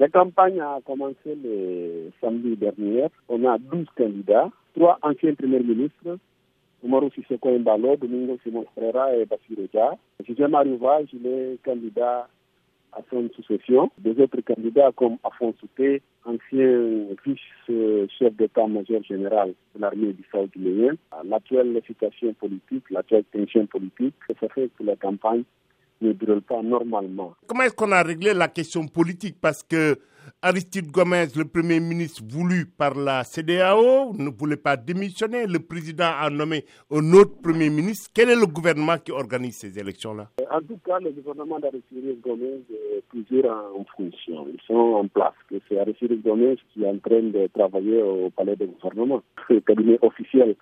La campagne a commencé le samedi dernier. On a 12 candidats, trois anciens premiers ministres, Oumarou Sissoko Mbalo, Domingo Simon et Bassirou Dia. José Mariouva, il est candidat à son succession. Des autres candidats comme Afon Souté, ancien vice-chef d'état-major général de l'armée du South guinéen. L'actuelle situation politique, l'actuelle tension politique, ça fait que la campagne ne déroule pas normalement. Comment est-ce qu'on a réglé la question politique? Parce que Aristide Gomez, le Premier ministre voulu par la CDAO, ne voulait pas démissionner. Le président a nommé un autre Premier ministre. Quel est le gouvernement qui organise ces élections-là? En tout cas, le gouvernement d'Aristide Gomez est toujours en fonction. Ils sont en place. C'est Aristide Gomez qui est en train de travailler au palais du gouvernement, le cabinet officiel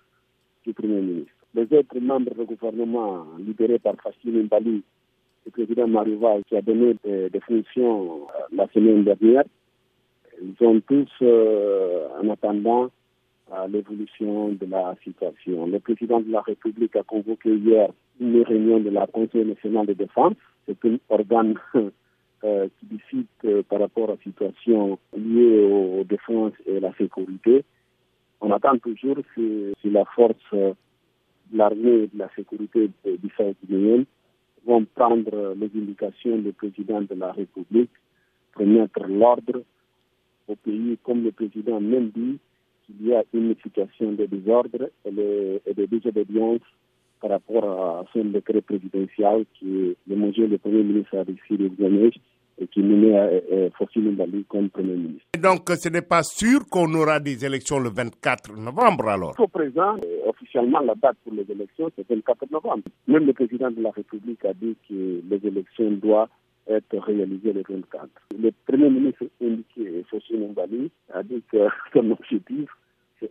du Premier ministre. Les autres membres du gouvernement, libérés par Fassine Mbali, le président Marival qui a donné des, fonctions euh, la semaine dernière, ils sont tous euh, en attendant l'évolution de la situation. Le président de la République a convoqué hier une réunion de la Conseil national de défense. C'est un organe euh, qui décide par rapport à la situation liée aux défenses et à la sécurité. On attend toujours si, la force de l'armée et de la sécurité du South vont prendre les indications du président de la République pour mettre l'ordre au pays, comme le président même dit qu'il y a une situation de désordre et, de désobéissance par rapport à son décret présidentiel qui est le du Premier ministre Alexis Gomes et qui nommé Fossile Mbali comme Premier ministre. donc ce n'est pas sûr qu'on aura des élections le 24 novembre alors? Au présent, euh, officiellement la date pour les élections c'est le 24 novembre. Même le président de la République a dit que les élections doivent être réalisées le 24. Le Premier ministre indiqué, Fossile Mbali, a dit que son objectif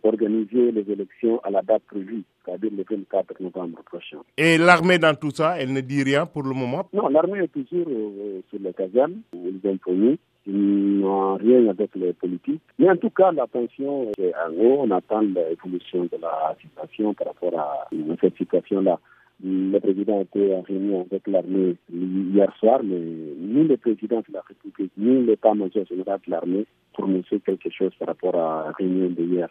organiser les élections à la date prévue, c'est-à-dire le 24 novembre prochain. Et l'armée dans tout ça, elle ne dit rien pour le moment? Non, l'armée est toujours euh, sur le casernes, ils ont promis. Ils n'ont rien avec les politiques. Mais en tout cas, la tension est en haut. On attend l'évolution de la situation par rapport à cette situation-là. Le président a été en réunion avec l'armée hier soir, mais ni le président de la République, ni l'état-major général de l'armée prononcer quelque chose par rapport à la réunion d'hier.